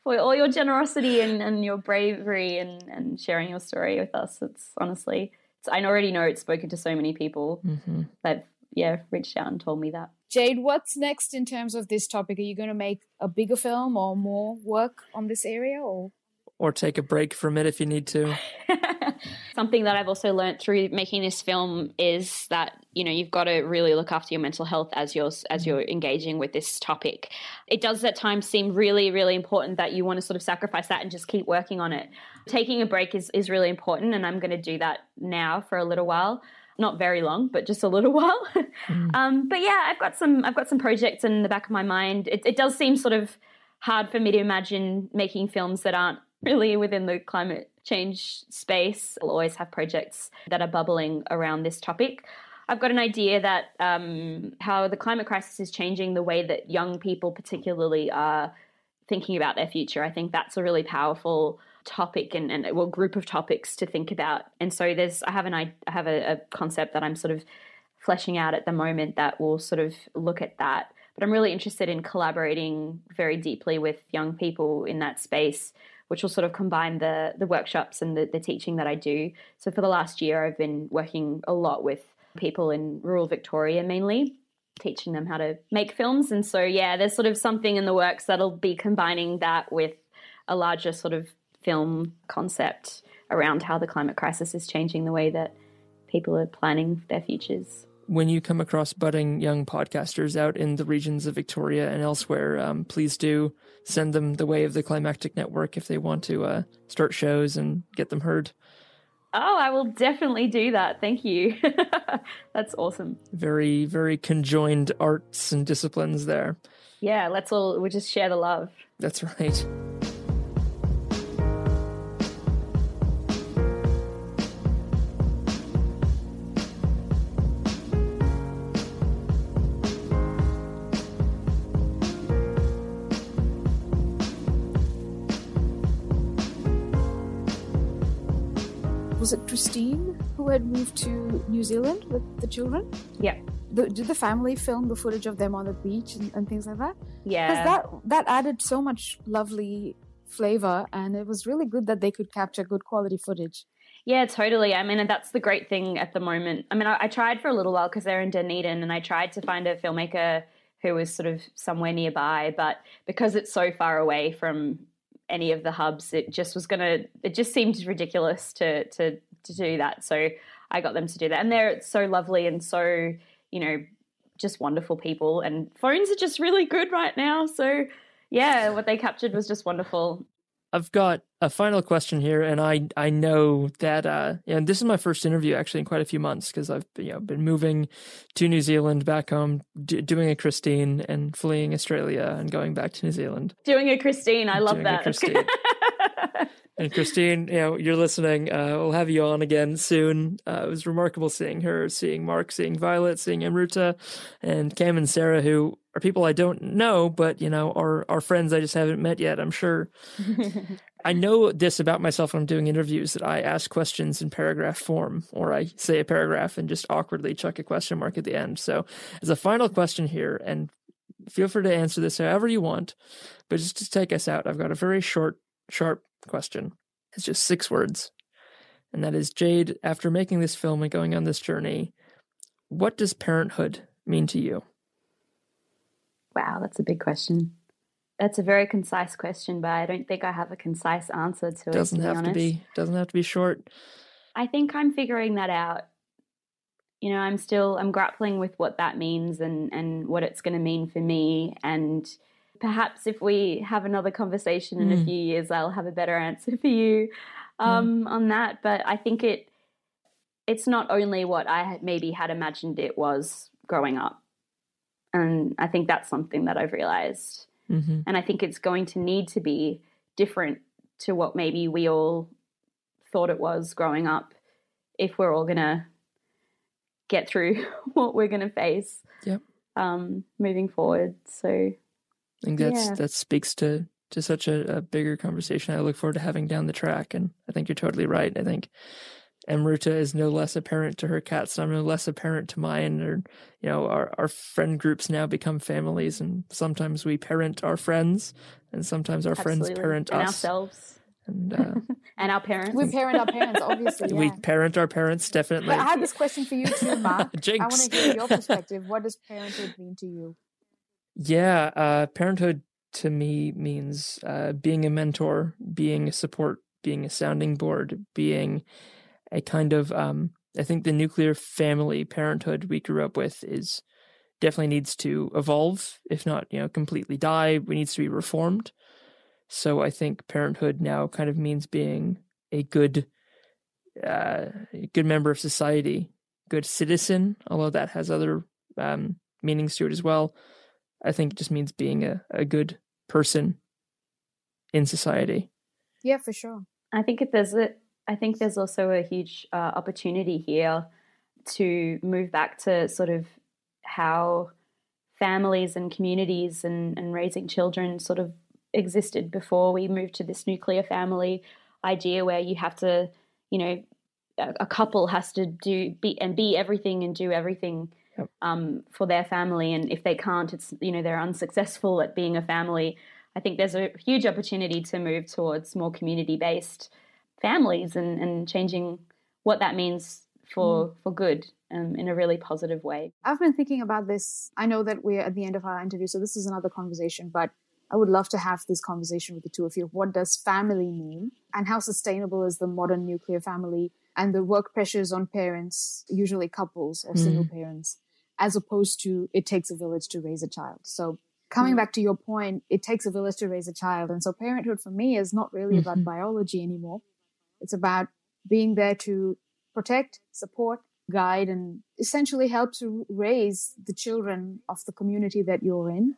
for all your generosity and, and your bravery and, and sharing your story with us. It's honestly, it's, I already know it's spoken to so many people mm-hmm. that yeah, reached out and told me that. Jayde, what's next in terms of this topic? Are you going to make a bigger film or more work on this area or? Or take a break from it if you need to. Something that I've also learned through making this film is that you know you've got to really look after your mental health as you're as you're engaging with this topic. It does at times seem really really important that you want to sort of sacrifice that and just keep working on it. Taking a break is is really important, and I'm going to do that now for a little while not very long, but just a little while. mm. um, but yeah, I've got some I've got some projects in the back of my mind. It, it does seem sort of hard for me to imagine making films that aren't really within the climate change space. I'll always have projects that are bubbling around this topic. I've got an idea that um, how the climate crisis is changing the way that young people, particularly, are thinking about their future. I think that's a really powerful topic and, and well group of topics to think about. And so there's I have an I have a, a concept that I'm sort of fleshing out at the moment that will sort of look at that. But I'm really interested in collaborating very deeply with young people in that space, which will sort of combine the the workshops and the, the teaching that I do. So for the last year, I've been working a lot with people in rural Victoria mainly teaching them how to make films and so yeah there's sort of something in the works that'll be combining that with a larger sort of film concept around how the climate crisis is changing the way that people are planning their futures. When you come across budding young podcasters out in the regions of Victoria and elsewhere, um, please do send them the way of the Climactic Network if they want to uh, start shows and get them heard. Oh, I will definitely do that. Thank you. That's awesome. Very, very conjoined arts and disciplines there. Yeah, let's all we just share the love. That's right. Had moved to New Zealand with the children? Yeah. The, did the family film the footage of them on the beach and, and things like that? Yeah. Because that that added so much lovely flavor, and it was really good that they could capture good quality footage. Yeah, totally. I mean, that's the great thing at the moment. I mean, I, I tried for a little while because they're in Dunedin, and I tried to find a filmmaker who was sort of somewhere nearby, but because it's so far away from any of the hubs. It just was gonna. It just seemed ridiculous to to to do that. So I got them to do that, and they're so lovely and so you know just wonderful people. And phones are just really good right now. So yeah, what they captured was just wonderful. I've got a final question here, and I I know that uh, and this is my first interview actually in quite a few months because I've you know been moving to New Zealand, back home, d- doing a Christine, and fleeing Australia, and going back to New Zealand. Doing a Christine, I love doing that. And Christine, you know, you're listening. Uh, we'll have you on again soon. Uh, it was remarkable seeing her, seeing Mark, seeing Violet, seeing Amruta, and Cam and Sarah, who are people I don't know, but you know, are are friends I just haven't met yet. I'm sure. I know this about myself when I'm doing interviews that I ask questions in paragraph form, or I say a paragraph and just awkwardly chuck a question mark at the end. So, as a final question here, and feel free to answer this however you want, but just to take us out, I've got a very short, sharp question. It's just six words. And that is Jayde, after making this film and going on this journey, what does parenthood mean to you? Wow, that's a big question. That's a very concise question, but I don't think I have a concise answer to it. Doesn't have to be. Doesn't have to be short. I think I'm figuring that out. You know, I'm still I'm grappling with what that means and and what it's going to mean for me. And perhaps if we have another conversation in mm. a few years, I'll have a better answer for you um, mm. on that. But I think it it's not only what I maybe had imagined it was growing up, and I think that's something that I've realized. Mm-hmm. And I think it's going to need to be different to what maybe we all thought it was growing up if we're all going to get through what we're going to face yep. um, moving forward. So I think that's yeah. that speaks to to such a, a, bigger conversation I look forward to having down the track. And I think you're totally right. I think Amruta is no less apparent to her cats. and I'm no less apparent to mine. Or, you know, our, our friend groups now become families, and sometimes we parent our friends, and sometimes our Absolutely. friends parent and us. ourselves. And, uh, and our parents. We parent our parents, obviously. Yeah. We parent our parents, definitely. But I have this question for you too, Mark. I want to hear your perspective. What does parenthood mean to you? Yeah, uh, parenthood to me means uh, being a mentor, being a support, being a sounding board, being a kind of um, I think the nuclear family parenthood we grew up with is definitely needs to evolve, if not, you know, completely die. We needs to be reformed. So I think parenthood now kind of means being a good, uh, good member of society, good citizen. Although that has other um, meanings to it as well. I think it just means being a, a good person in society. Yeah, for sure. I think it, there's a I think there's also a huge uh, opportunity here to move back to sort of how families and communities and, and raising children sort of existed before we moved to this nuclear family idea where you have to, you know, a, a couple has to do be and be everything and do everything yep. um, for their family, and if they can't, it's you know they're unsuccessful at being a family. I think there's a huge opportunity to move towards more community based families and, and changing what that means for mm. for good um, in a really positive way. I've been thinking about this. I know that we're at the end of our interview, so this is another conversation, but I would love to have this conversation with the two of you. What does family mean? And how sustainable is the modern nuclear family and the work pressures on parents, usually couples or mm. single parents, as opposed to it takes a village to raise a child? So coming mm. back to your point, it takes a village to raise a child. And so parenthood for me is not really mm-hmm. about biology anymore. It's about being there to protect, support, guide, and essentially help to raise the children of the community that you're in.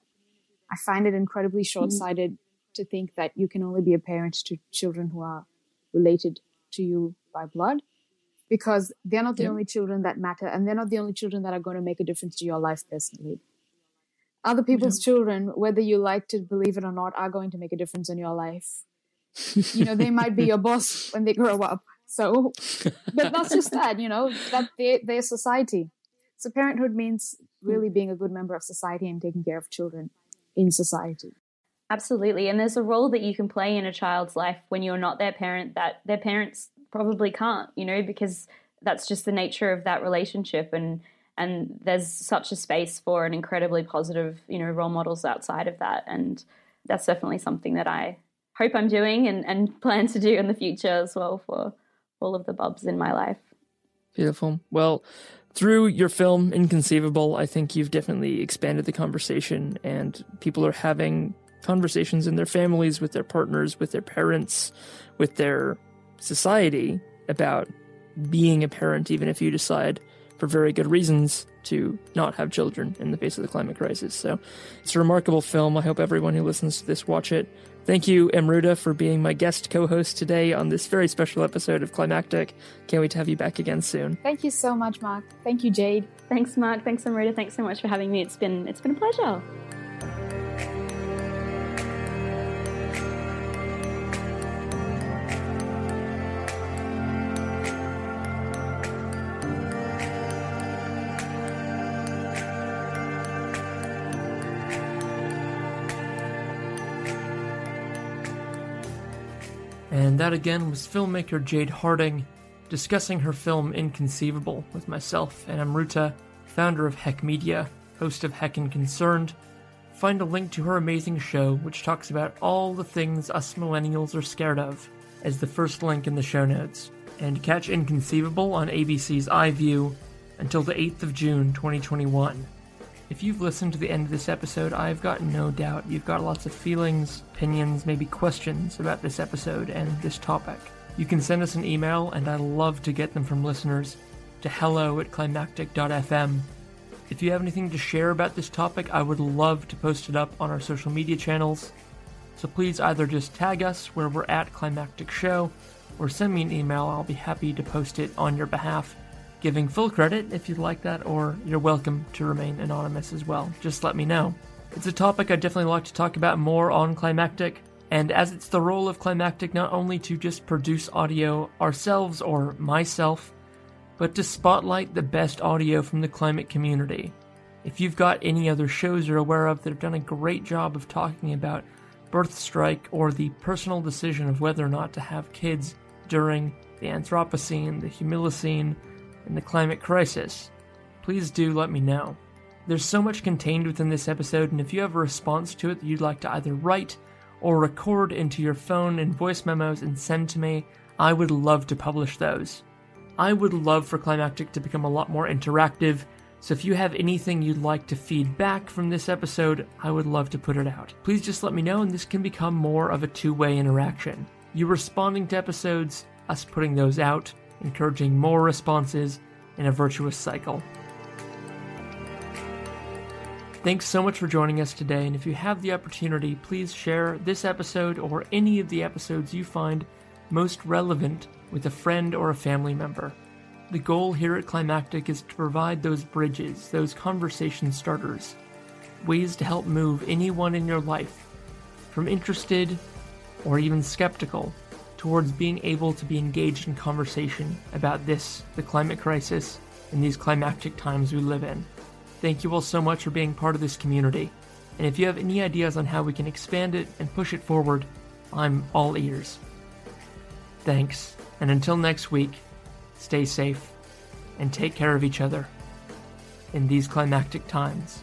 I find it incredibly short sighted mm-hmm. to think that you can only be a parent to children who are related to you by blood because they're not the yep. only children that matter and they're not the only children that are going to make a difference to your life personally. Other people's children, whether you like to believe it or not, are going to make a difference in your life. You know they might be your boss when they grow up so but that's just that you know that they, they're society. So parenthood means really mm. being a good member of society and taking care of children in society. Absolutely and there's a role that you can play in a child's life when you're not their parent that their parents probably can't you know because that's just the nature of that relationship and and there's such a space for an incredibly positive you know role models outside of that and that's definitely something that i hope I'm doing and, and plan to do in the future as well for all of the bubs in my life. Beautiful. Well, through your film Inconceivable, I think you've definitely expanded the conversation, and people are having conversations in their families, with their partners, with their parents, with their society about being a parent, even if you decide for very good reasons to not have children in the face of the climate crisis. So it's a remarkable film. I hope everyone who listens to this watch it. Thank you, Amruta, for being my guest co host today on this very special episode of Climactic. Can't wait to have you back again soon. Thank you so much, Mark. Thank you, Jayde. Thanks, Mark. Thanks, Amruta. Thanks so much for having me. It's been it's been a pleasure. That again was filmmaker Jayde Harding. discussing her film Inconceivable with myself and Amruta, founder of Heck Media, host of Heckin' Concerned. Find a link to her amazing show, which talks about all the things us millennials are scared of, as the first link in the show notes. And catch Inconceivable on ABC's iView until the 8th of June 2021. If you've listened to the end of this episode, I've got no doubt you've got lots of feelings, opinions, maybe questions about this episode and this topic. You can send us an email, and I love to get them from listeners, to hello at climactic.fm. If you have anything to share about this topic, I would love to post it up on our social media channels. So please either just tag us where we're at Climactic Show, or send me an email. I'll be happy to post it on your behalf giving full credit if you'd like that, or you're welcome to remain anonymous as well. Just let me know. It's a topic I'd definitely like to talk about more on Climactic, and as it's the role of Climactic not only to just produce audio ourselves or myself, but to spotlight the best audio from the climate community. If you've got any other shows you're aware of that have done a great job of talking about birth strike or the personal decision of whether or not to have kids during the Anthropocene, the Humilocene, and the climate crisis, please do let me know. There's so much contained within this episode, and if you have a response to it that you'd like to either write or record into your phone in voice memos and send to me, I would love to publish those. I would love for Climactic to become a lot more interactive, so if you have anything you'd like to feed back from this episode, I would love to put it out. Please just let me know, and this can become more of a two way interaction. You responding to episodes, us putting those out, encouraging more responses in a virtuous cycle. Thanks so much for joining us today, and if you have the opportunity, please share this episode or any of the episodes you find most relevant with a friend or a family member. The goal here at Climactic is to provide those bridges, those conversation starters, ways to help move anyone in your life from interested or even skeptical towards being able to be engaged in conversation about this, the climate crisis, and these climactic times we live in. Thank you all so much for being part of this community. And if you have any ideas on how we can expand it and push it forward, I'm all ears. Thanks, and until next week, stay safe and take care of each other in these climactic times.